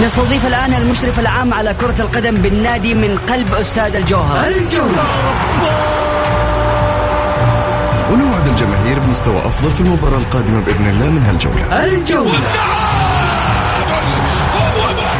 نستضيف الآن المشرف العام على كرة القدم بالنادي من قلب أستاذ الجوهر. الجولة. ونوعد الجماهير بمستوى أفضل في المباراة القادمة بإذن الله من هالجولة. الجولة.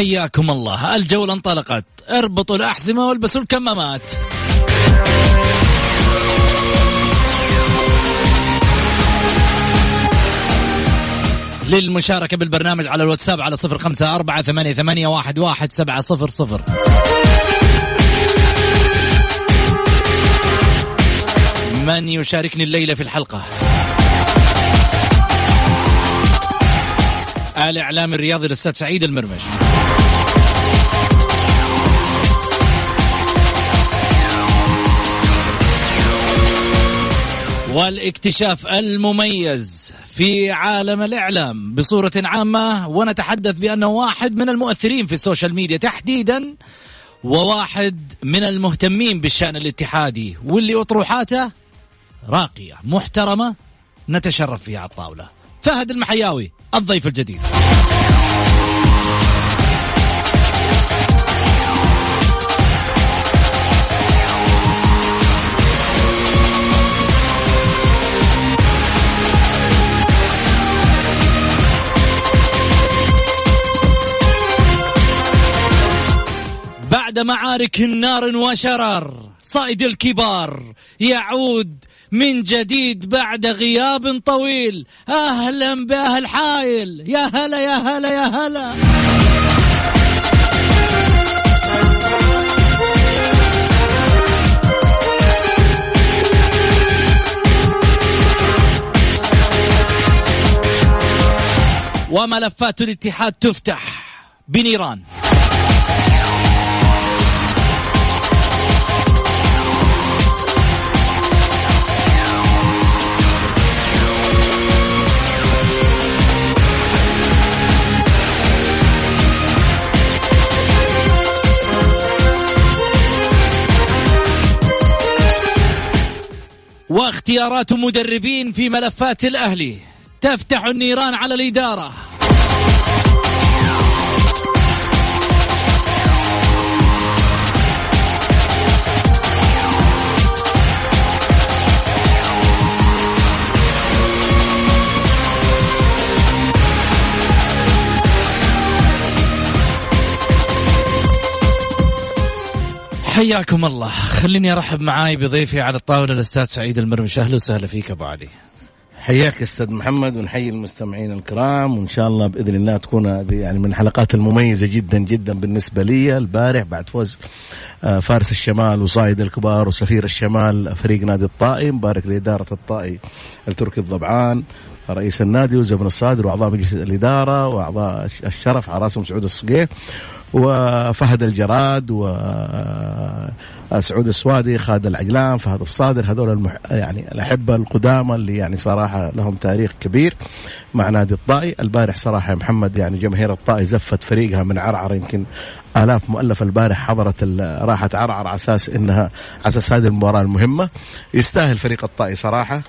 حياكم الله. الجولة انطلقت. اربطوا الأحزمة والبسوا الكمامات. للمشاركة بالبرنامج على الواتساب على صفر خمسة أربعة ثمانية, ثمانية واحد, واحد سبعة صفر صفر. من يشاركني الليلة في الحلقة؟ الإعلام الرياضي الأستاذ سعيد المرمش. والاكتشاف المميز في عالم الإعلام بصورة عامة ونتحدث بأنه واحد من المؤثرين في السوشيال ميديا تحديدا وواحد من المهتمين بالشأن الاتحادي واللي أطروحاته راقية محترمة نتشرف فيها على الطاولة. فهد المحياوي الضيف الجديد. بعد معارك نار وشرر. صائد الكبار يعود من جديد بعد غياب طويل. أهلا بأهل حايل يا هلا يا هلا يا هلا. وملفات الاتحاد تفتح بنيران. واختيارات مدربين في ملفات الأهلي. تفتح النيران على الإدارة. حياكم الله. خليني أرحب معاي بضيفي على الطاولة الأستاذ سعيد المرمش. أهلا وسهلا فيك أبو علي. حياك أستاذ محمد ونحيي المستمعين الكرام وإن شاء الله بإذن الله تكون هذه يعني من الحلقات المميزة جدا جدا بالنسبة لي. البارح بعد فوز آه، فارس الشمال وصايد الكبار وسفير الشمال فريق نادي الطائي. مبارك لإدارة الطائي التركي الضبعان رئيس النادي وزبن الصادر وأعضاء مجلس الإدارة وأعضاء الشرف على رأسهم سعود الصقيع وفهد الجراد وسعود السوادي خالد العجلان فهد الصادر هذول المح... يعني الأحبة القدامى اللي يعني صراحة لهم تاريخ كبير مع نادي الطائي. البارح صراحة يا محمد يعني جماهير الطائي زفت فريقها من عرعر يمكن آلاف مؤلفه البارح حضرت راحت عرعر على أساس إنها على أساس هذه المباراة المهمة. يستاهل فريق الطائي صراحة. آه،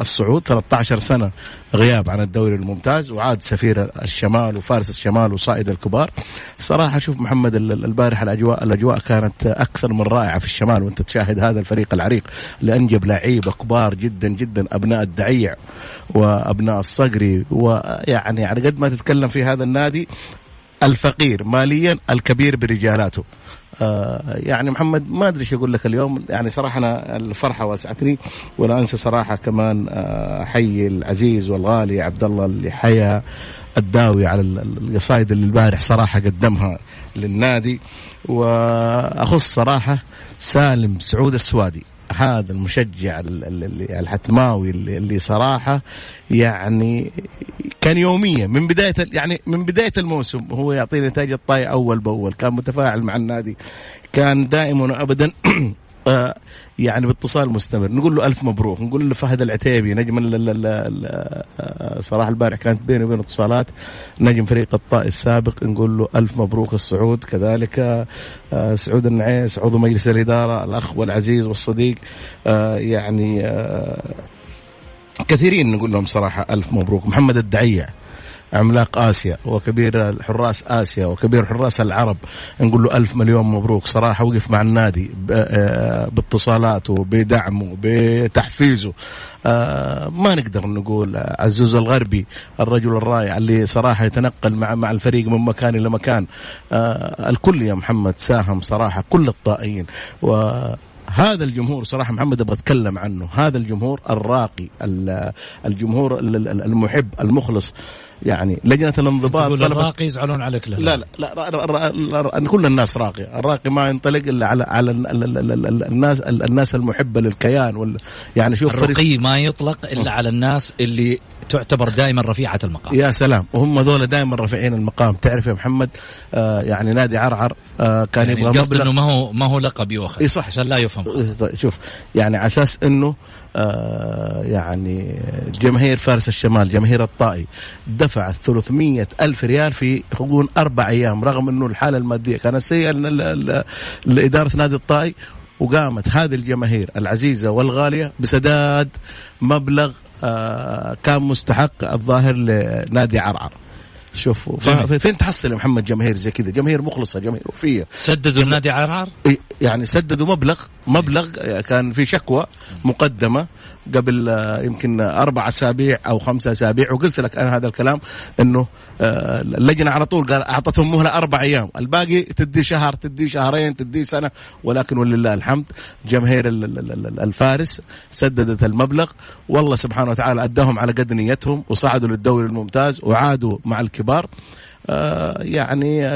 الصعود 13 سنة غياب عن الدوري الممتاز وعاد سفير الشمال وفارس الشمال وصائد الكبار. صراحة شوف محمد البارح الأجواء الأجواء كانت أكثر من رائعة في الشمال وأنت تشاهد هذا الفريق العريق اللي أنجب لعيبة كبار جدا جدا أبناء الدعيع وأبناء الصقري ويعني على قد ما تتكلم في هذا النادي الفقير ماليا الكبير برجالاته. يعني محمد ما أدري إيش أقول لك اليوم. يعني صراحة أنا الفرحة واسعتني ولا أنسى صراحة كمان آه حي العزيز والغالي عبد الله اللي حيا الداوي على القصائد اللي البارح صراحة قدمها للنادي. وأخص صراحة سالم سعود السوادي هذا المشجع الحتماوي اللي صراحة يعني كان يوميا. من بداية يعني من بداية الموسم هو يعطيني نتائج الطاي أول بأول. كان متفاعل مع النادي. كان دائما وابدا آه، يعني باتصال مستمر. نقول له ألف مبروك. نقول له فهد العتيبي نجم آه، صراحة البارح. كانت بيني وبين اتصالات. نجم فريق الطائي السابق. نقول له ألف مبروك الصعود. كذلك آه، سعود النعيس عضو مجلس الإدارة الأخ والعزيز والصديق يعني كثيرين نقول لهم صراحة ألف مبروك. محمد الدعيع عملاق آسيا وكبير حراس آسيا وكبير حراس العرب. نقول له ألف مليون مبروك. صراحة وقف مع النادي آه، باتصالاته بدعمه بتحفيزه. آه، ما نقدر نقول عزوز الغربي الرجل الرائع اللي صراحة يتنقل مع مع الفريق من مكان إلى مكان. آه، الكل يا محمد ساهم صراحة كل الطائعين. و هذا الجمهور صراحة محمد أبغى أتكلم عنه. هذا الجمهور الراقي الجمهور المحب المخلص. يعني لجنة الانضباط تقول الراقي يزعلون عليك لا لا لا, لا, كل الناس راقية. الراقي ما ينطلق إلا على على الناس الناس المحبة للكيان وال يعني شوف الرقي ما يطلق إلا على الناس اللي تعتبر دائما رفيعة المقام. يا سلام. وهم ذولا دائما رافعين المقام. تعرف يا محمد آه يعني نادي عرعر آه كان يعني يبغى قصد إنه ما هو ما هو لقب يؤخذ اي صح. عشان لا يفهم. طيب شوف يعني على أساس إنه يعني جماهير فارس الشمال جماهير الطائي دفعت 300 ألف ريال في حقون أربع أيام رغم أنه الحالة المادية كانت سيئة لإدارة نادي الطائي وقامت هذه الجماهير العزيزة والغالية بسداد مبلغ آه كان مستحق الظاهر لنادي عرعر. شوف فين تحصل يا محمد جماهير زي كذا؟ جماهير مخلصة جماهير وفية. سددوا النادي عرعر يعني سددوا مبلغ مبلغ كان في شكوى مقدمة. قبل آه، يمكن أربع أسابيع أو خمسة أسابيع وقلت لك أنا هذا الكلام إنه آه، اللجنه على طول قال أعطتهم مهلة أربع أيام. الباقي تدي شهر تدي شهرين تدي سنة. ولكن ولله الحمد جماهير الفارس سددت المبلغ. والله سبحانه وتعالى أداهم على قد نيتهم وصعدوا للدوري الممتاز وعادوا مع الكبار. آه، يعني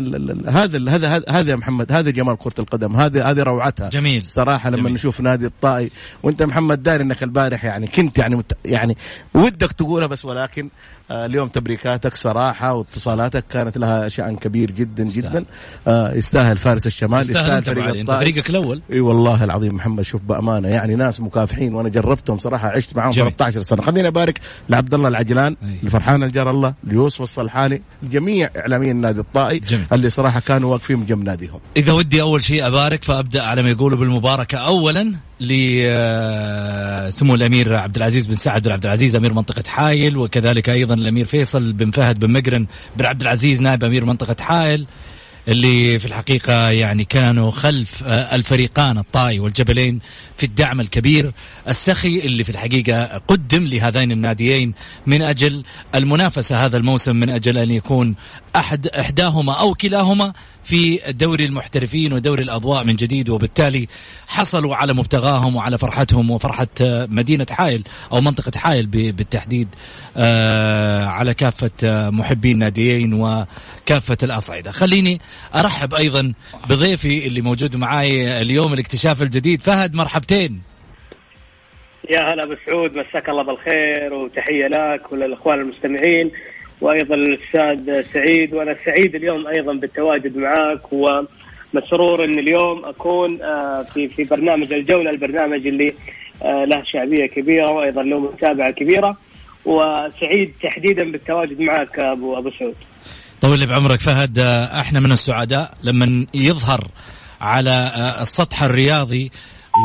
هذا هذا هذا يا محمد هذا جمال كرة القدم هذه هذه روعتها جميل صراحة لما جميل. نشوف نادي الطائي وانت محمد داري انك البارح يعني كنت يعني يعني ودك تقولها بس ولكن آه، اليوم تبريكاتك صراحة واتصالاتك كانت لها شأن كبير جدا جدا. آه، يستاهل فارس الشمال يستاهل فريق أنت فريقك الأول. إي والله العظيم محمد شوف بأمانة يعني ناس مكافحين وأنا جربتهم صراحة عشت معاهم 13 سنة. خليني أبارك لعبد الله العجلان لفرحان الجار الله ليوسف الصلحاني لجميع إعلاميين النادي الطائي جميل. اللي صراحة كانوا واقفين جنب ناديهم. إذا ودي أول شيء أبارك فأبدأ على ما يقولوا بالمباركة. اولا لسمو الأمير عبد العزيز بن سعد بن عبد العزيز أمير منطقة حايل وكذلك أيضا الأمير فيصل بن فهد بن مقرن بن عبد العزيز نائب أمير منطقة حائل اللي في الحقيقة يعني كانوا خلف آه، الفريقان الطائي والجبلين في الدعم الكبير. السخي اللي في الحقيقة قدم لهذين الناديين من أجل المنافسة هذا الموسم من أجل أن يكون أحد إحداهما أو كلاهما في دوري المحترفين ودوري الأضواء من جديد وبالتالي حصلوا على مبتغاهم وعلى فرحتهم وفرحة آه، مدينة حائل أو منطقة حائل بالتحديد آه، على كافة محبي الناديين وكافة الأصعدة. خليني أرحب أيضا بضيفي اللي موجود معاي اليوم الاكتشاف الجديد فهد مرحبتين. يا هلا ابو سعود مساك الله بالخير وتحية لك وللإخوان المستمعين. وأيضا الأستاذ سعيد وأنا سعيد اليوم أيضا بالتواجد معك ومسرور إن اليوم أكون آه، في في برنامج الجولة البرنامج اللي آه، له شعبية كبيرة وأيضا له متابعة كبيرة وسعيد تحديدا بالتواجد معك أبو أبو سعود. طول بعمرك فهد آه، إحنا من السعداء لما يظهر على السطح الرياضي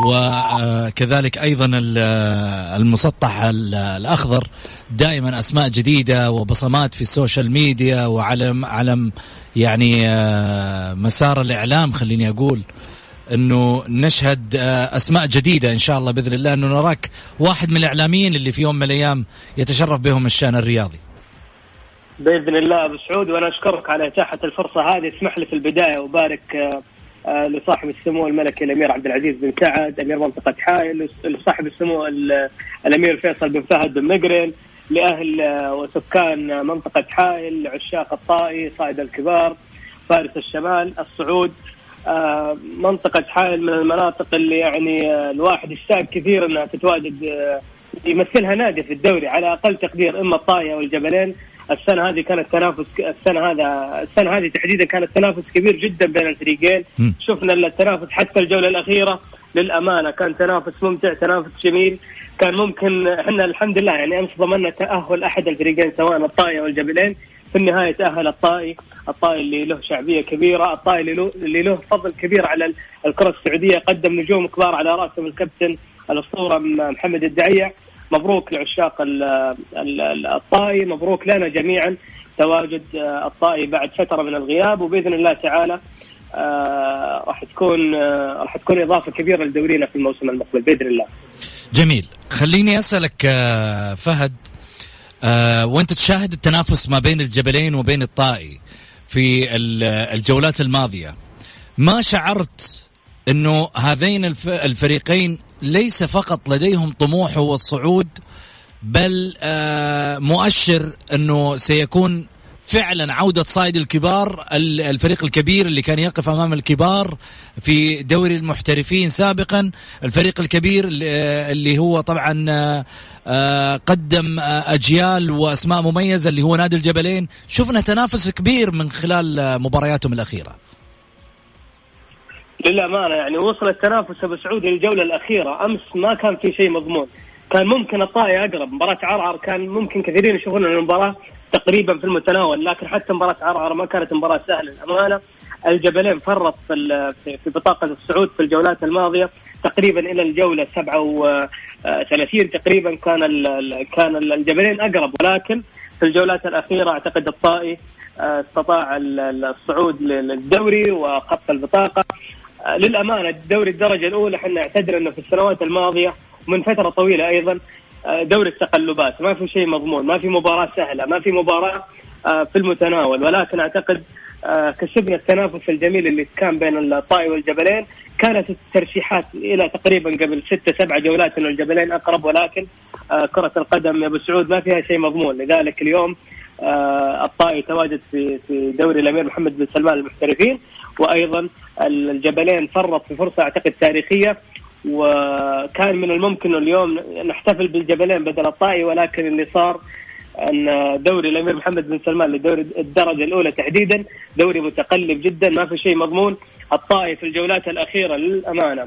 وكذلك أيضا آه، المسطح الأخضر دائما أسماء جديدة وبصمات في السوشيال ميديا وعلم علم يعني مسار الإعلام خليني أقول إنه نشهد أسماء جديدة إن شاء الله بإذن الله إنه نراك واحد من الإعلاميين اللي في يوم من الأيام يتشرف بهم الشأن الرياضي. بإذن الله أبو سعود وأنا أشكرك على إتاحة الفرصة هذه اسمح لي في البداية وبارك آه، لصاحب السمو الملكي الأمير عبد العزيز بن سعد أمير منطقة حائل لصاحب السمو الأمير فيصل بن فهد بن مقرن لأهل آه، وسكان منطقة حائل عشاق الطائي صائد الكبار فارس الشمال الصعود. آه، منطقة حائل من المناطق اللي يعني الواحد يشتاق كثير إنها تتواجد يمثلها نادي في الدوري على أقل تقدير إما الطاية والجبلين. السنة هذه كانت تنافس السنة هذا السنة هذه تحديدا كان التنافس كبير جدا بين الفريقين. شفنا التنافس حتى الجولة الأخيرة للأمانة كان تنافس ممتع تنافس جميل. كان ممكن إحنا الحمد لله يعني أمس ضمننا تأهل أحد الفريقين سواء الطائي أو الجبلين في النهاية تأهل الطائي، الطائي اللي له شعبية كبيرة، الطائي اللي له اللي له فضل كبير على الكرة السعودية، قدم نجوم كبار على راسهم الكابتن الأسطورة محمد الدعيع، مبروك لعشاق الطائي مبروك لنا جميعا. تواجد آه، الطائي بعد فترة من الغياب وبإذن الله تعالى آه راح تكون آه راح تكون إضافة كبيرة لدورينا في الموسم المقبل بإذن الله. جميل، خليني أسألك آه فهد وأنت تشاهد التنافس ما بين الجبلين وبين الطائي في الجولات الماضية. ما شعرت إنه هذين الفريقين ليس فقط لديهم طموح هو الصعود بل آه، مؤشر أنه سيكون فعلا عودة صايد الكبار الفريق الكبير اللي كان يقف أمام الكبار في دوري المحترفين سابقا الفريق الكبير اللي هو طبعا آه، قدم أجيال وأسماء مميزة اللي هو نادي الجبلين. شفنا تنافس كبير من خلال مبارياتهم الأخيرة. للأمانة يعني وصل التنافس أبو سعود للجولة الأخيرة. أمس ما كان في شيء مضمون. كان ممكن الطائي أقرب. مباراة عرعر كان ممكن كثيرين يشوفون المباراة تقريبا في المتناول لكن حتى مباراة عرعر ما كانت مباراة سهلة. للأمانة الجبلين فرط في في بطاقة الصعود في الجولات الماضية. تقريبا إلى الجولة 37 تقريبا كان كان الجبلين أقرب. ولكن في الجولات الأخيرة أعتقد الطائي آه، استطاع الصعود للدوري وخط البطاقة. للأمانة الدوري الدرجة الأولى إحنا نعتذر إنه في السنوات الماضية من فترة طويلة أيضا آه، دوري التقلبات. ما في شيء مضمون ما في مباراة سهلة ما في مباراة آه، في المتناول. ولكن أعتقد آه، كسبنا التنافس الجميل اللي كان بين الطائي والجبلين. كانت الترشيحات إلى تقريبا قبل ستة سبعة جولات إنه الجبلين أقرب. ولكن كرة القدم يا أبو سعود ما فيها شيء مضمون. لذلك اليوم الطائي تواجد في في دوري الأمير محمد بن سلمان المحترفين وأيضا الجبلين فرط في فرصة أعتقد تاريخية وكان من الممكن اليوم نحتفل بالجبلين بدل الطائي ولكن اللي صار أن دوري الأمير محمد بن سلمان لدوري الدرجة الأولى تحديدا دوري متقلب جدا ما في شيء مضمون الطائي في الجولات الأخيرة للأمانة.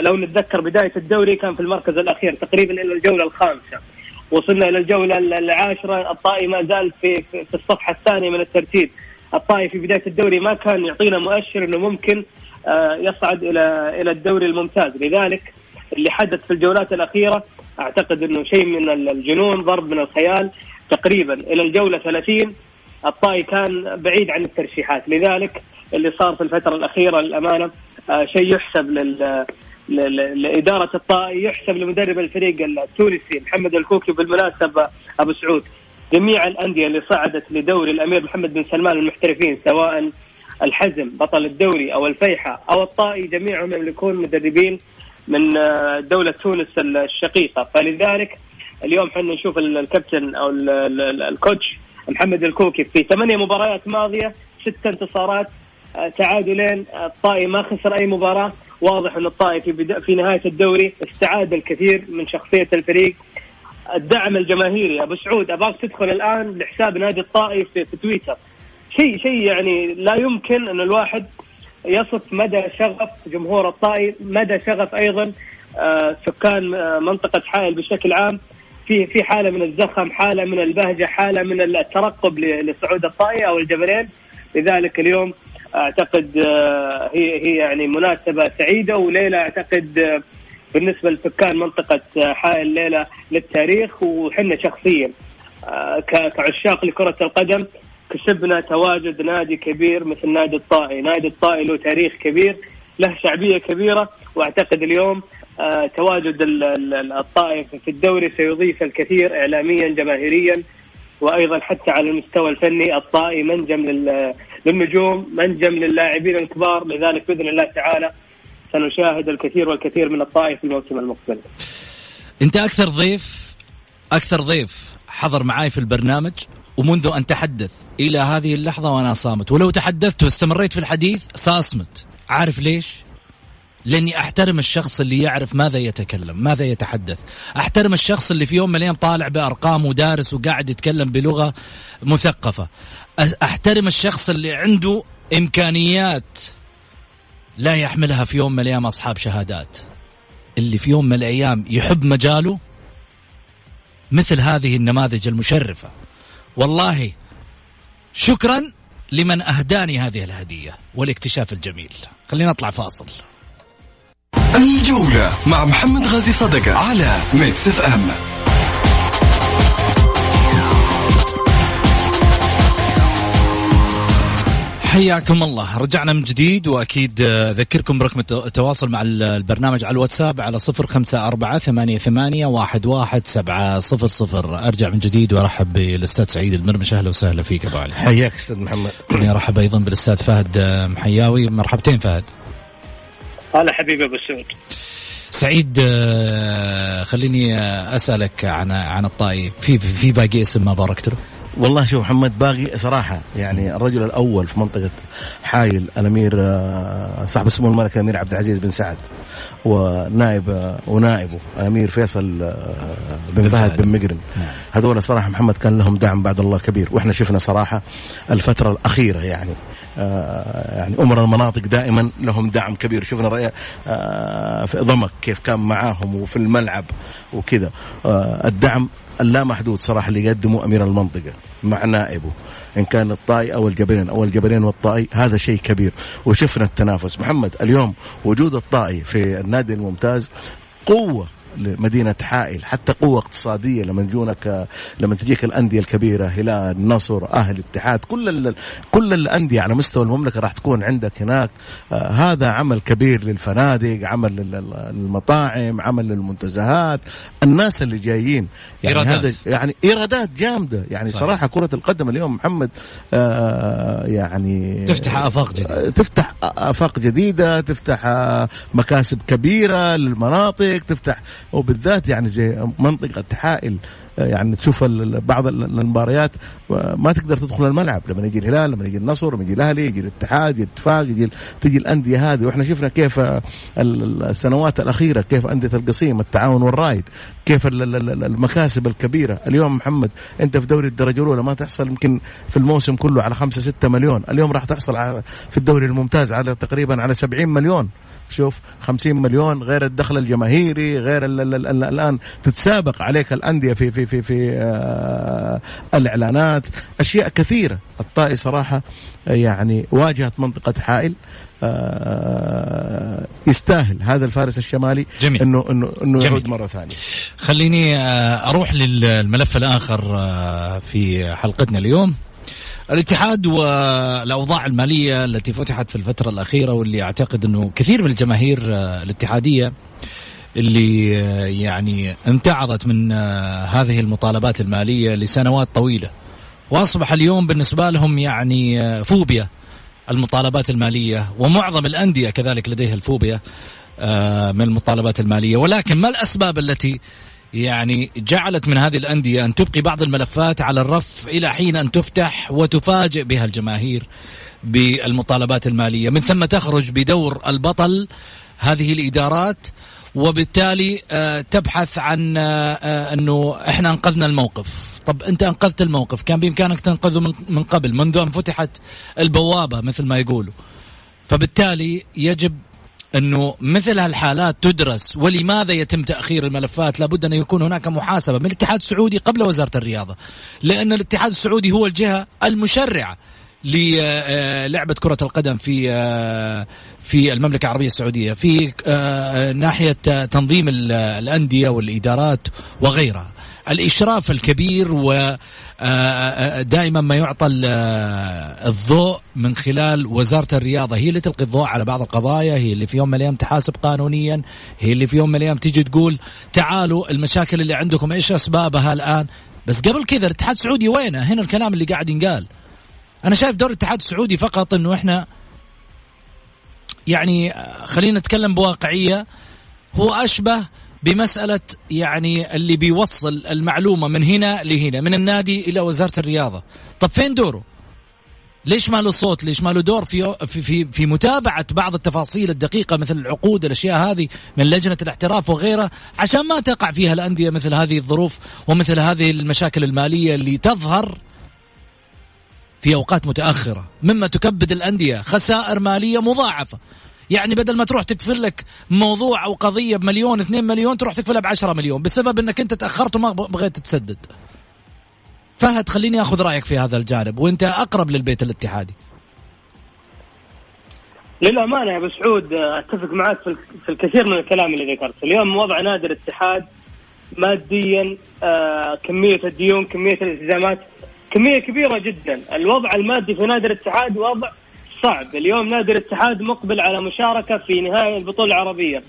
لو نتذكر بداية الدوري كان في المركز الأخير تقريبا إلى الجولة الخامسة. وصلنا إلى الجولة العاشرة الطائي ما زال في في الصفحة الثانية من الترتيب. الطائي في بداية الدوري ما كان يعطينا مؤشر إنه ممكن آه، يصعد إلى إلى الدوري الممتاز. لذلك اللي حدث في الجولات الأخيرة أعتقد إنه شيء من الجنون ضرب من الخيال. تقريبا إلى الجولة 30 الطائي كان بعيد عن الترشيحات. لذلك اللي صار في الفترة الأخيرة للأمانة آه، شيء يحسب لل لإدارة الطائي يحسب لمدرب الفريق التونسي محمد الكوكي بالمناسبة أبو سعود. جميع الأندية اللي صعدت لدوري الأمير محمد بن سلمان المحترفين سواء الحزم بطل الدوري أو الفيحة أو الطائي جميعهم يملكون مدربين من آه، دولة تونس الشقيقة. فلذلك اليوم إحنا نشوف الكابتن أو الكوتش محمد الكوكي في ثمانية مباريات ماضية ست انتصارات آه، تعادلين الطائي ما خسر أي مباراة. واضح أن الطائي في, نهاية الدوري استعاد الكثير من شخصية الفريق. الدعم الجماهيري. أبو سعود أبغاك تدخل الآن لحساب نادي الطائف في, تويتر. شيء شيء يعني لا يمكن أن الواحد يصف مدى شغف جمهور الطائف مدى شغف أيضا آه سكان آه منطقة حائل بشكل عام. في في حالة من الزخم حالة من البهجة حالة من الترقب لصعود الطائي أو الجبلين لذلك اليوم أعتقد آه هي هي يعني مناسبة سعيدة وليله أعتقد آه بالنسبة لسكان منطقة حائل الليلة للتاريخ وحنا شخصيا آه، كعشاق لكرة القدم كسبنا تواجد نادي كبير مثل نادي الطائي، نادي الطائي له تاريخ كبير له شعبية كبيرة وأعتقد اليوم آه، تواجد الطائي في الدوري سيضيف الكثير اعلاميا جماهيريا. وأيضا حتى على المستوى الفني الطائي منجم للنجوم منجم للاعبين الكبار. لذلك بإذن الله تعالى سنشاهد الكثير والكثير من الطائف في الموسم المقبل. أنت أكثر ضيف أكثر ضيف حضر معاي في البرنامج ومنذ أن تحدث إلى هذه اللحظة وأنا صامت. ولو تحدثت واستمريت في الحديث ساصمت عارف ليش؟ لاني احترم الشخص اللي يعرف ماذا يتكلم ماذا يتحدث. احترم الشخص اللي في يوم من الأيام طالع بأرقام ودارس وقاعد يتكلم بلغة مثقفة. احترم الشخص اللي عنده إمكانيات لا يحملها في يوم من الأيام أصحاب شهادات. اللي في يوم من الأيام يحب مجاله مثل هذه النماذج المشرفة. والله شكرا لمن أهداني هذه الهدية والاكتشاف الجميل. خلينا نطلع فاصل. الجولة مع محمد غازي صدقة على Mix FM حياكم الله. رجعنا من جديد وأكيد أذكركم برقم التواصل مع البرنامج على الواتساب على صفر خمسة أربعة ثمانية, ثمانية واحد, واحد سبعة صفر صفر. أرجع من جديد وأرحب بالأستاذ سعيد المرمش أهلا وسهلا فيك أبو علي. حياك أستاذ محمد. ارحب أيضا بالأستاذ فهد محياوي. مرحبتين فهد. هلا حبيبي أبو سعود. سعيد خليني أسألك عن عن الطائي. في في باقي اسم ما باركت له؟ والله شوف محمد باقي صراحة يعني الرجل الأول في منطقة حايل الأمير آه، صاحب السمو الملك الأمير عبد العزيز بن سعد ونائب آه، ونائبه الأمير فيصل آه، بن فهد بن مقرن نعم. هذول صراحة محمد كان لهم دعم بعد الله كبير وإحنا شفنا صراحة الفترة الأخيرة يعني. يعني أمر المناطق دائما لهم دعم كبير. شفنا رأي في ضمك كيف كان معاهم وفي الملعب وكذا. الدعم اللامحدود صراحة اللي يقدمه أمير المنطقة مع نائبه إن كان الطائي أو الجبلين أو الجبلين والطائي هذا شيء كبير. وشفنا التنافس. محمد اليوم وجود الطائي في النادي الممتاز قوة لمدينة حائل حتى قوة اقتصادية لما يجونك لما تجيك الأندية الكبيرة هلال النصر أهل الاتحاد كل ال... كل الأندية على مستوى المملكة راح تكون عندك هناك آه هذا عمل كبير للفنادق عمل للمطاعم عمل للمنتزهات الناس اللي جايين يعني إيرادات. هذا يعني إيرادات جامدة يعني صحيح. صراحة كرة القدم اليوم محمد آه يعني تفتح آفاق جديدة تفتح آفاق جديدة تفتح آه مكاسب كبيرة للمناطق تفتح وبالذات يعني زي منطقة حائل يعني تشوف بعض المباريات ما تقدر تدخل الملعب. لما يجي الهلال لما يجي النصر لما يجي الأهلي يجي الاتحاد يجي الاتفاق يجي تجي الأندية هذه. وإحنا شفنا كيف السنوات الأخيرة كيف أندية القصيم التعاون والرايد كيف المكاسب الكبيرة. اليوم محمد أنت في دوري الدرجة الأولى ما تحصل يمكن في الموسم كله على خمسة ستة مليون. اليوم راح تحصل في الدوري الممتاز على تقريبا على 70 مليون. شوف 50 مليون غير الدخل الجماهيري غير الآن تتسابق عليك الأندية في في في في آه الإعلانات. أشياء كثيرة. الطائي صراحة يعني واجهت منطقة حائل آه يستاهل هذا الفارس الشمالي جميل. انه انه إنه يعود مرة ثانية. خليني آه، أروح للملف الآخر آه، في حلقتنا اليوم. الاتحاد والأوضاع المالية التي فتحت في الفترة الأخيرة واللي أعتقد إنه كثير من الجماهير آه، الاتحادية اللي آه، يعني امتعضت من آه، هذه المطالبات المالية لسنوات طويلة. وأصبح اليوم بالنسبة لهم يعني فوبيا المطالبات المالية ومعظم الأندية كذلك لديها الفوبيا من المطالبات المالية. ولكن ما الأسباب التي يعني جعلت من هذه الأندية أن تبقي بعض الملفات على الرف إلى حين أن تفتح وتفاجئ بها الجماهير بالمطالبات المالية من ثم تخرج بدور البطل هذه الإدارات وبالتالي آه، تبحث عن آه، آه، أنه إحنا أنقذنا الموقف. طب أنت أنقذت الموقف كان بإمكانك تنقذه من قبل منذ أن فتحت البوابة مثل ما يقولوا. فبالتالي يجب أنه مثل هالحالات تدرس ولماذا يتم تأخير الملفات؟ لابد أن يكون هناك محاسبة من الاتحاد السعودي قبل وزارة الرياضة. لأن الاتحاد السعودي هو الجهة المشرعة للعبة كرة القدم في في المملكة العربية السعودية في ناحية تنظيم الأندية والإدارات وغيرها. الإشراف الكبير ودائما آه، آه، ما يعطى آه، الضوء من خلال وزارة الرياضة. هي اللي تلقي الضوء على بعض القضايا هي اللي في يوم من الأيام تحاسب قانونيا هي اللي في يوم من الأيام تيجي تقول تعالوا المشاكل اللي عندكم إيش أسبابها الآن؟ بس قبل كذا الاتحاد السعودي وينه؟ هنا الكلام اللي قاعد ينقال. أنا شايف دور الاتحاد السعودي فقط إنه إحنا يعني خلينا نتكلم بواقعية. هو أشبه بمسألة يعني اللي بيوصل المعلومة من هنا لهنا من النادي إلى وزارة الرياضة. طب فين دوره؟ ليش ما له صوت؟ ليش ما له دور في في في, متابعة بعض التفاصيل الدقيقة مثل العقود الأشياء هذه من لجنة الاحتراف وغيرها عشان ما تقع فيها الأندية مثل هذه الظروف ومثل هذه المشاكل المالية اللي تظهر في أوقات متأخرة مما تكبد الأندية خسائر مالية مضاعفة. يعني بدل ما تروح تكفل لك موضوع أو قضية بمليون اثنين مليون تروح تكفلها ب 10 مليون بسبب إنك أنت تأخرت وما بغيت تسدد فهد خليني آخذ رأيك في هذا الجانب وأنت أقرب للبيت الاتحادي. للأمانة يا أبو سعود أتفق معك في الكثير من الكلام اللي ذكرته، اليوم وضع نادي الاتحاد ماديا آه كمية الديون، كمية الالتزامات كمية كبيرة جدا، الوضع المادي في نادي الاتحاد وضع صعب، اليوم نادي الاتحاد مقبل على مشاركة في نهائي البطولة العربية.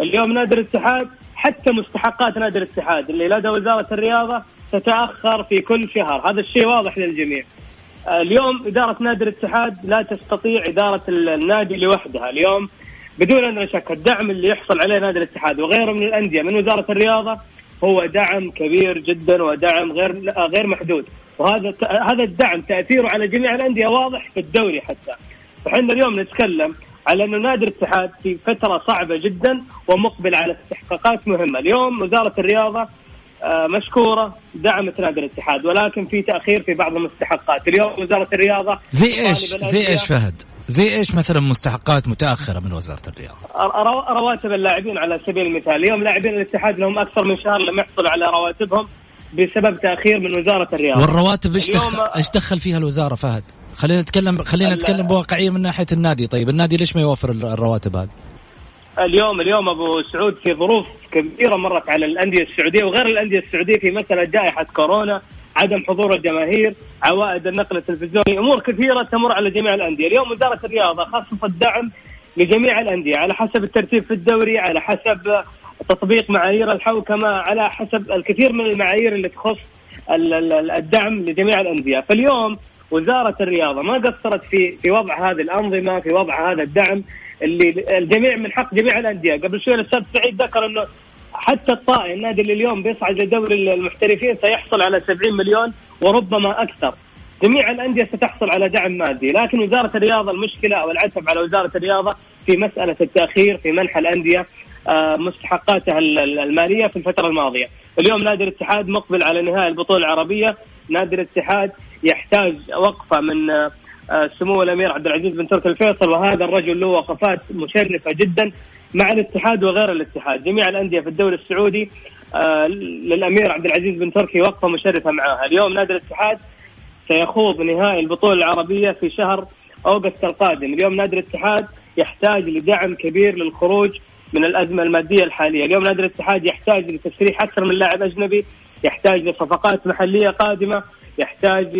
اليوم نادي الاتحاد حتى مستحقات نادي الاتحاد. اللي لدى وزارة الرياضة تتأخر في كل شهر، هذا الشيء واضح للجميع. اليوم إدارة نادي الاتحاد لا تستطيع إدارة النادي لوحدها، اليوم بدون ادنى شك الدعم اللي يحصل عليه نادي الاتحاد وغيره من الأندية من وزارة الرياضة هو دعم كبير جدا ودعم غير غير محدود، وهذا هذا الدعم تأثيره على جميع الأندية واضح في الدوري حتى. فاحنا اليوم نتكلم على أنه نادي الاتحاد في فترة صعبة جدا ومقبل على استحقاقات مهمة، اليوم وزارة الرياضة آه، مشكورة دعمت نادي الاتحاد ولكن في تأخير في بعض المستحقات، اليوم وزارة الرياضة زي إيش؟ زي إيش فهد؟ زي إيش مثلا مستحقات متأخرة من وزارة الرياضة؟ رواتب اللاعبين على سبيل المثال، اليوم لاعبين الاتحاد لهم أكثر من شهر لم يحصلوا على رواتبهم بسبب تأخير من وزارة الرياضة. والرواتب إيش دخل إيش دخل فيها الوزارة فهد؟ خلينا نتكلم خلينا نتكلم بواقعية من ناحية النادي طيب النادي ليش ما يوفر الرواتب هذه؟ اليوم اليوم أبو سعود في ظروف كبيرة مرت على الأندية السعودية وغير الأندية السعودية في مسألة جائحة كورونا عدم حضور الجماهير عوائد النقل التلفزيوني أمور كثيرة تمر على جميع الأندية اليوم وزارة الرياضة خصصت دعم لجميع الأندية على حسب الترتيب في الدوري على حسب تطبيق معايير الحوكمة على حسب الكثير من المعايير اللي تخص الدعم لجميع الأندية. فاليوم وزارة الرياضة ما قصرت في في وضع هذه الأنظمة في وضع هذا الدعم اللي الجميع من حق جميع الأندية. قبل شوي الأستاذ سعيد ذكر إنه حتى الطائي النادي اللي اليوم بيصعد لدوري المحترفين سيحصل على 70 مليون وربما أكثر. جميع الأندية ستحصل على دعم مادي لكن وزارة الرياضة المشكلة أو العتب على وزارة الرياضة في مسألة التأخير في منح الأندية آه، مستحقاتها المالية في الفترة الماضية. اليوم نادي الاتحاد مقبل على نهائي البطولة العربية. نادي الاتحاد يحتاج وقفة من آه، سمو الأمير عبد العزيز بن تركي الفيصل وهذا الرجل له وقفات مشرفة جدا مع الاتحاد وغير الاتحاد، جميع الأندية في الدوري السعودي آه، للأمير عبد العزيز بن تركي وقفة مشرفة معها، اليوم نادي الاتحاد سيخوض نهائي البطولة العربية في شهر أوغست القادم، اليوم نادي الاتحاد يحتاج لدعم كبير للخروج من الأزمة المادية الحالية، اليوم نادي الاتحاد يحتاج لتسريح أكثر من لاعب أجنبي، يحتاج لصفقات محلية قادمة، يحتاج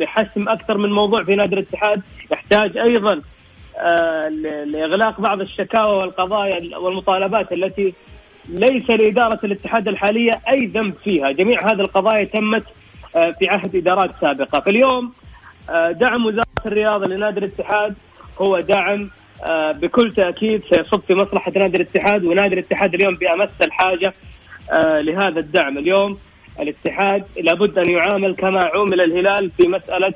لحسم أكثر من موضوع في نادي الاتحاد يحتاج أيضا آه، لإغلاق بعض الشكاوى والقضايا والمطالبات التي ليس لإدارة الاتحاد الحالية أي ذنب فيها، جميع هذه القضايا تمت في عهد إدارات سابقة، فاليوم آه، دعم وزارة الرياضة لنادي الاتحاد هو دعم بكل تأكيد سيصب في مصلحة نادي الاتحاد ونادي الاتحاد اليوم بأمس الحاجة لهذا الدعم، اليوم الاتحاد لابد أن يعامل كما عومل الهلال في مسألة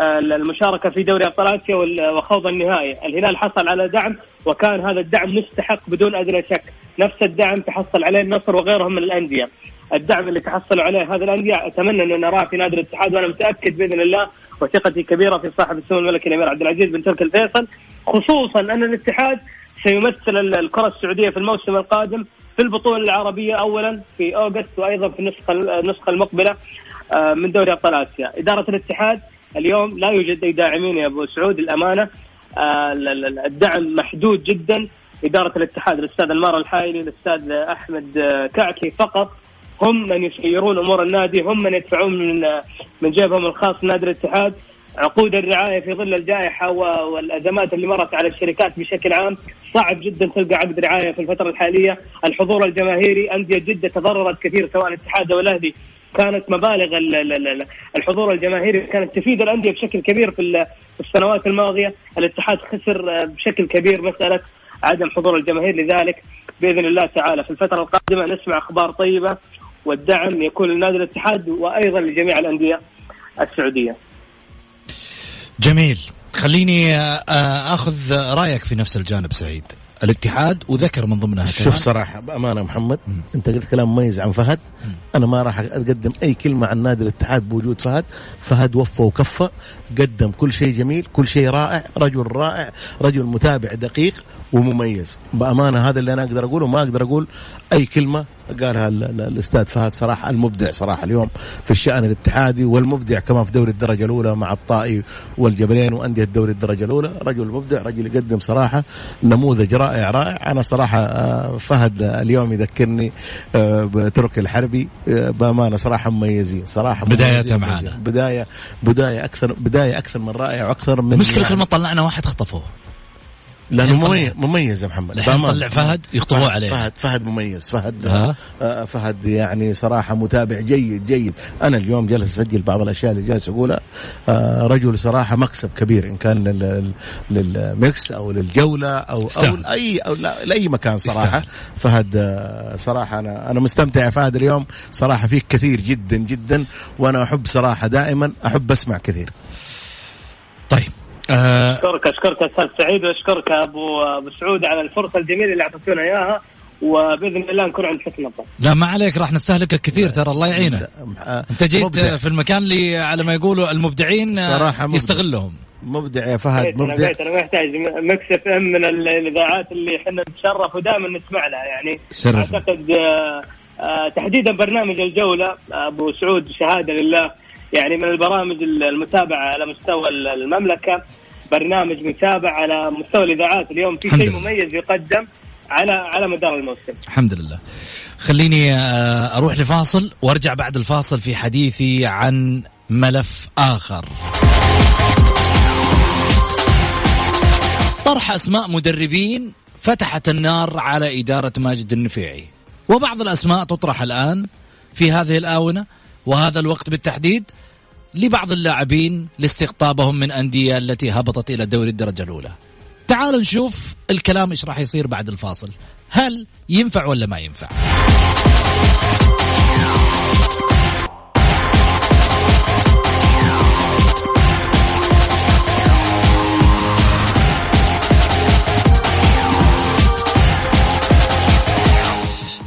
آه، المشاركة في دوري أبطال آسيا وخوض النهائي، الهلال حصل على دعم وكان هذا الدعم مستحق بدون أدنى شك، نفس الدعم تحصل عليه النصر وغيرهم من الأندية. الدعم اللي تحصلوا عليه هذه الأندية أتمنى أن نراه في نادي الاتحاد وأنا متأكد بإذن الله وثقتي كبيرة في صاحب السمو الملكي الأمير عبد العزيز بن تركي الفيصل خصوصا أن الاتحاد سيمثل الكرة السعودية في الموسم القادم في البطولة العربية اولا في أوغست وأيضا في النسخة النسخة المقبلة آه، من دوري أبطال آسيا، إدارة الاتحاد اليوم لا يوجد أي داعمين يا أبو سعود الأمانة آه، الدعم محدود جدا. إدارة الاتحاد الأستاذ المار الحايلي الأستاذ أحمد آه، كعكي فقط. هم من يسيرون أمور النادي هم من يدفعون من من جيبهم الخاص نادي الاتحاد. عقود الرعاية في ظل الجائحة والأزمات اللي مرت على الشركات بشكل عام. صعب جدا تلقى عقد رعاية في الفترة الحالية، الحضور الجماهيري أندية جدة تضررت كثير سواء الاتحاد أو الأهلي. كانت مبالغ ال- ال- ال- الحضور الجماهيري كانت تفيد الأندية بشكل كبير في ال- في السنوات الماضية، الاتحاد خسر بشكل كبير مسألة عدم حضور الجماهير لذلك. بإذن الله تعالى في الفترة القادمة نسمع أخبار طيبة. والدعم يكون لنادي الاتحاد وأيضا لجميع الأندية السعودية. جميل خليني آه، آه، آخذ رأيك في نفس الجانب سعيد الاتحاد وذكر من ضمنها شوف صراحة بأمانة محمد أنت قلت كلام مميز عن فهد. أنا ما راح أقدم أي كلمة عن نادي الاتحاد بوجود فهد. فهد وفى وكفى قدم كل شيء جميل كل شيء رائع رجل رائع رجل متابع دقيق ومميز. بأمانة هذا اللي أنا أقدر أقوله ما أقدر أقول أي كلمة قالها ال- ال- الأستاذ فهد صراحة المبدع صراحة اليوم في الشأن الاتحادي والمبدع كمان في دوري الدرجة الأولى مع الطائي والجبلين وأندية دوري الدرجة الأولى. رجل مبدع رجل يقدم صراحة نموذج رائع. رائع أنا صراحة آه، فهد اليوم يذكرني آه، بتركي الحربي آه، بأمانة صراحة مميزين صراحة بدايته مميزين، معانا. مميزين. بداية بداية أكثر بداية أكثر من رائع وأكثر من مشكلة يعني لما طلعنا واحد خطفوه لأنه مميز مميز يا محمد الحين بأمانة. طلع فهد يخطبوه عليه. فهد فهد مميز فهد ها؟ آه فهد يعني صراحة متابع جيد جيد أنا اليوم جالس أسجل بعض الأشياء اللي جالس أقولها آه رجل صراحة مكسب كبير إن كان لل- للميكس أو للجولة أو أو. لاي أو لا- لأي مكان صراحة. فهد آه صراحة أنا أنا مستمتع يا فهد اليوم صراحة فيك كثير جدا جدا وأنا أحب صراحة دائما أحب أسمع كثير طيب آه أشكرك أشكرك أستاذ سعيد وأشكرك أبو أبو سعود على الفرصة الجميلة اللي أعطيتونا إياها وبإذن الله نكون عند حسن الظن. لا ما عليك راح نستهلكك كثير ترى الله يعينك أنت جيت مبدع. في المكان اللي على ما يقولوا المبدعين آه، صراحة مبدع. يستغلهم مبدع يا فهد أنا مبدع بيت أنا محتاج Mix FM من ال- الإذاعات اللي إحنا نتشرف ودائما نسمع لها يعني شرف. أعتقد آه، تحديدا برنامج الجولة أبو سعود شهادة لله يعني من البرامج المتابعة على مستوى المملكة برنامج متابع على مستوى الإذاعات. اليوم في شيء. مميز يقدم على على مدار الموسم. الحمد لله. خليني آه، أروح لفاصل وأرجع بعد الفاصل في حديثي عن ملف آخر. طرح أسماء مدربين فتحت النار على إدارة ماجد النفيعي. وبعض الأسماء تطرح الآن في هذه الآونة وهذا الوقت بالتحديد. لبعض اللاعبين لاستقطابهم من أندية التي هبطت إلى دوري الدرجة الأولى. تعالوا نشوف الكلام إيش راح يصير بعد الفاصل. هل ينفع ولا ما ينفع؟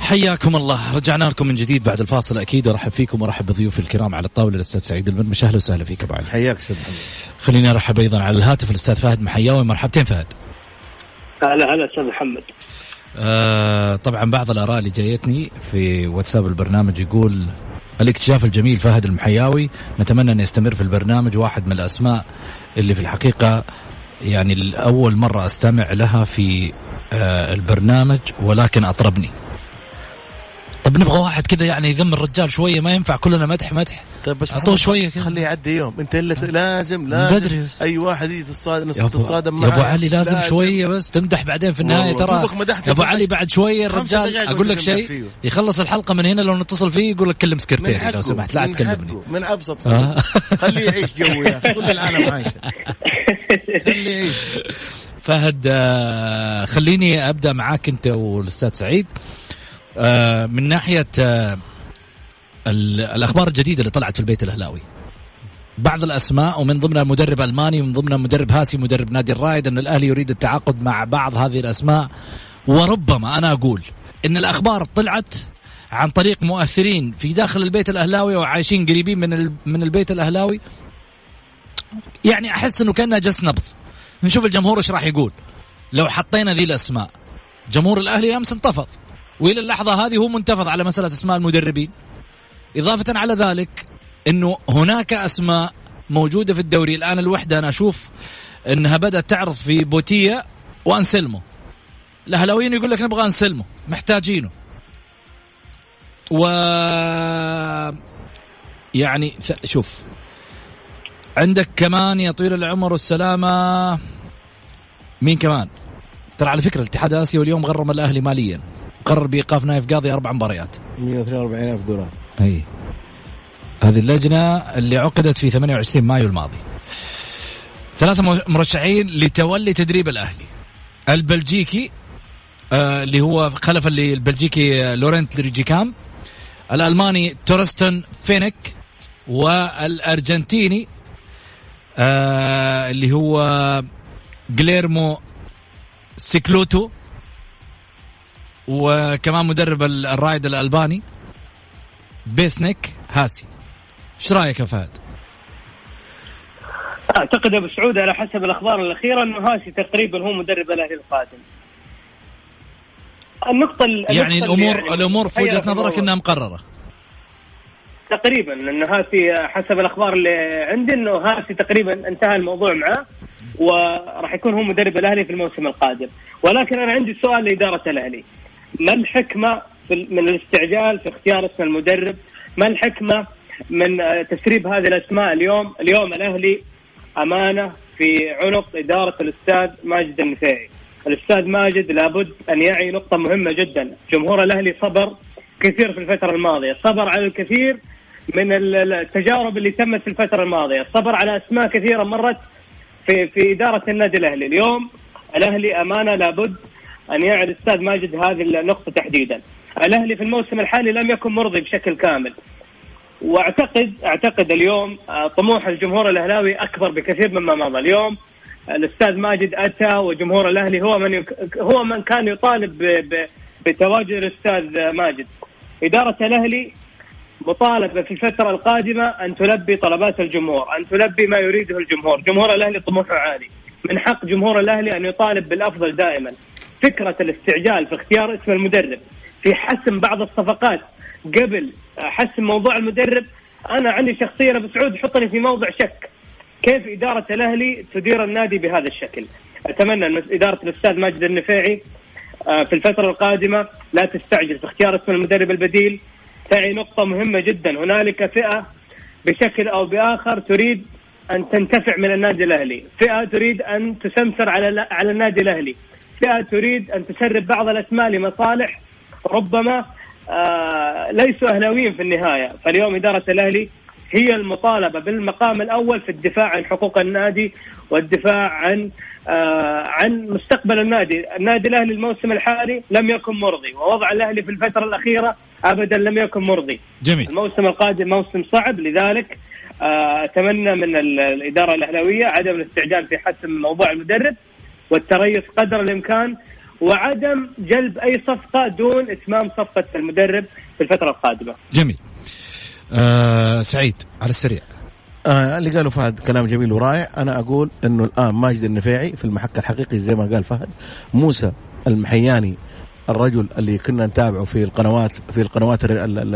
حياكم الله. رجعنا لكم من جديد بعد الفاصل أكيد. أرحب فيكم وأرحب بضيوفي الكرام على الطاولة. الأستاذ سعيد المرمش أهلا وسهلا فيك أبو علي. حياك أستاذ محمد. خليني أرحب أيضا على الهاتف الأستاذ فهد محياوي. مرحبتين فهد. هلا هلا أستاذ محمد. آه طبعا بعض الآراء اللي جايتني في واتساب البرنامج يقول الاكتشاف الجميل فهد المحياوي. نتمنى أن يستمر في البرنامج. واحد من الأسماء اللي في الحقيقة يعني اول مرة أستمع لها في آه البرنامج ولكن أطربني. طب نبغى واحد كذا يعني يذم الرجال شوية ما ينفع كلنا مدح مدح. طيب بس أعطوه محمد، شوية كذا. خليه يعدي يوم. انت الا لازم لازم بدري بس. أي واحد يتصادم يا ابو, تتصادم يا معاه أبو علي لازم, لازم. شوية بس تمدح بعدين في النهاية ترى. يا أبو علي بعد شوية الرجال أقول لك شيء. يخلص الحلقة من هنا لو نتصل فيه يقول لك كلم سكرتيري لو سمحت. لا من تكلمني. من أبسط. آه. خليه يعيش جو يا أخي كل العالم عايشة. خليه يعيش. فهد آه، خليني أبدأ معاك أنت والأستاذ سعيد. من ناحية آه، ال- الأخبار الجديدة اللي طلعت في البيت الأهلاوي. بعض الأسماء ومن ضمنها مدرب ألماني ومن ضمنها مدرب هاسي مدرب نادي الرائد أن الأهلي يريد التعاقد مع بعض هذه الأسماء. وربما أنا أقول إن الأخبار طلعت عن طريق مؤثرين في داخل البيت الأهلاوي وعايشين قريبين من من البيت الأهلاوي. يعني أحس إنه كانها جس نبض. نشوف الجمهور إيش راح يقول. لو حطينا ذي الأسماء جمهور الأهلي أمس انتفض وإلى اللحظة هذه هو منتفض على مسألة أسماء المدربين. إضافة على ذلك إنه هناك أسماء موجودة في الدوري. الآن الوحدة أنا أشوف إنها بدأت تعرض في بوتيه وأنسلمو. الأهلاويين يقول لك نبغى أنسلمو محتاجينه. و يعني شوف. عندك كمان يا طويل العمر والسلامة. مين كمان؟ ترى على فكرة الاتحاد الآسيوي اليوم غرم الأهلي ماليا. قرر بإيقاف نايف قاضي أربع مباريات. 142 ألف دولار. أي. هذه اللجنة اللي عقدت في 28 مايو الماضي. ثلاثة مرشحين لتولي تدريب الأهلي. البلجيكي آه اللي هو خلف اللي البلجيكي لورنت ريجيكام الألماني تورستن فينك والأرجنتيني آه اللي هو جليرمو سيكلوتو. وكمان مدرب الرائد الألباني بيسنيك هاسي. إيش رأيك يا فهد؟ أعتقد أبو سعود على حسب الأخبار الأخيرة إنه هاسي تقريبا هو مدرب الأهلي القادم. النقطة يعني الأمور يعني الأمور في وجهة نظرك إنها مقررة. تقريبا لأنه هاسي حسب الأخبار اللي عندي إنه هاسي تقريبا انتهى الموضوع معاه وراح يكون هو مدرب الأهلي في الموسم القادم. ولكن أنا عندي سؤال لإدارة الأهلي. ما الحكمة من الاستعجال في اختيار اسم المدرب؟ ما الحكمة من تسريب هذه الأسماء اليوم؟ اليوم الأهلي أمانة في عنق إدارة الأستاذ ماجد النفيعي الأستاذ ماجد لابد أن يعي نقطة مهمة جدا. جمهور الأهلي صبر كثير في الفترة الماضية. صبر على الكثير من التجارب اللي تمت في الفترة الماضية. صبر على أسماء كثيرة مرت في في إدارة النادي الأهلي. اليوم الأهلي أمانة لابد أن يعي الاستاذ ماجد هذه النقطة تحديدا. الأهلي في الموسم الحالي لم يكن مرضي بشكل كامل. واعتقد أعتقد اليوم آه، طموح الجمهور الأهلاوي أكبر بكثير مما مضى. اليوم الأستاذ ماجد أتى وجمهور الأهلي هو من هو من كان يطالب بتواجد الأستاذ ماجد. إدارة الأهلي مطالبه في الفترة القادمة أن تلبي طلبات الجمهور، أن تلبي ما يريده الجمهور، جمهور الأهلي طموحه عالي، من حق جمهور الأهلي أن يطالب بالأفضل دائما. فكرة الاستعجال في اختيار اسم المدرب، في حسم بعض الصفقات قبل حسم موضوع المدرب، أنا عندي شخصيا ابو سعود حطني في موضع شك. كيف إدارة الأهلي تدير النادي بهذا الشكل؟ أتمنى أن إدارة الأستاذ ماجد النفيعي آه، في الفترة القادمة لا تستعجل في اختيار اسم المدرب البديل تعي نقطة مهمة جدا هنالك فئة بشكل أو بآخر تريد أن تنتفع من النادي الأهلي فئة تريد أن تسمسر على على النادي الأهلي فئة تريد أن تسرب بعض الأسماء لمصالح ربما آه ليسوا أهلاويين في النهاية. فاليوم إدارة الأهلي هي المطالبة بالمقام الأول في الدفاع عن حقوق النادي والدفاع عن آه عن مستقبل النادي. النادي الأهلي الموسم الحالي لم يكن مرضي ووضع الأهلي في الفترة الأخيرة ابدا لم يكن مرضي. جميل. الموسم القادم موسم صعب لذلك آه، أتمنى من الإدارة الأهلاوية عدم الاستعجال في حسم موضوع المدرب. والتريث قدر الإمكان وعدم جلب أي صفقة دون إتمام صفقة المدرب في الفترة القادمة. جميل. آه سعيد على السريع. آه اللي قاله فهد كلام جميل ورائع أنا أقول إنه الآن ماجد النفيعي في المحك الحقيقي زي ما قال فهد موسى المحياني الرجل اللي كنا نتابعه في القنوات في القنوات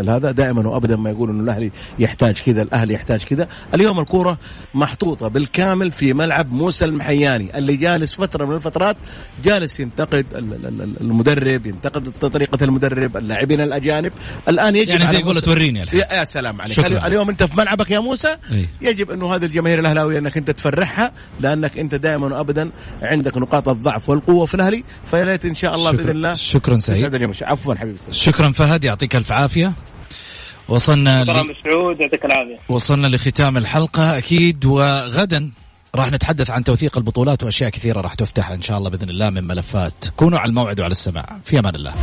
هذا دائما وابدا ما يقول إنه الأهلي يحتاج كذا الأهلي يحتاج كذا اليوم الكورة محطوطة بالكامل في ملعب موسى المحياني اللي جالس فترة من الفترات جالس ينتقد المدرب ينتقد طريقة المدرب اللاعبين الأجانب الآن يجب يعني زي يقول توريني الحين يا سلام عليك شكرا. اليوم أنت في ملعبك يا موسى أي. يجب أنه هذه الجماهير الأهلاوية أنك أنت تفرحها لأنك أنت دائما وابدا عندك نقاط الضعف والقوة في الأهلي فيا ريت إن شاء الله شكرا. باذن الله شكرا سعيد. عفوا حبيبي سعيد. شكرا فهد يعطيك ألف عافية. وصلنا شكرا ل... مسعود يعطيك العافية. وصلنا لختام الحلقة أكيد وغدا راح نتحدث عن توثيق البطولات وأشياء كثيرة راح تفتح إن شاء الله بإذن الله من ملفات. كونوا على الموعد وعلى السماع. في أمان الله.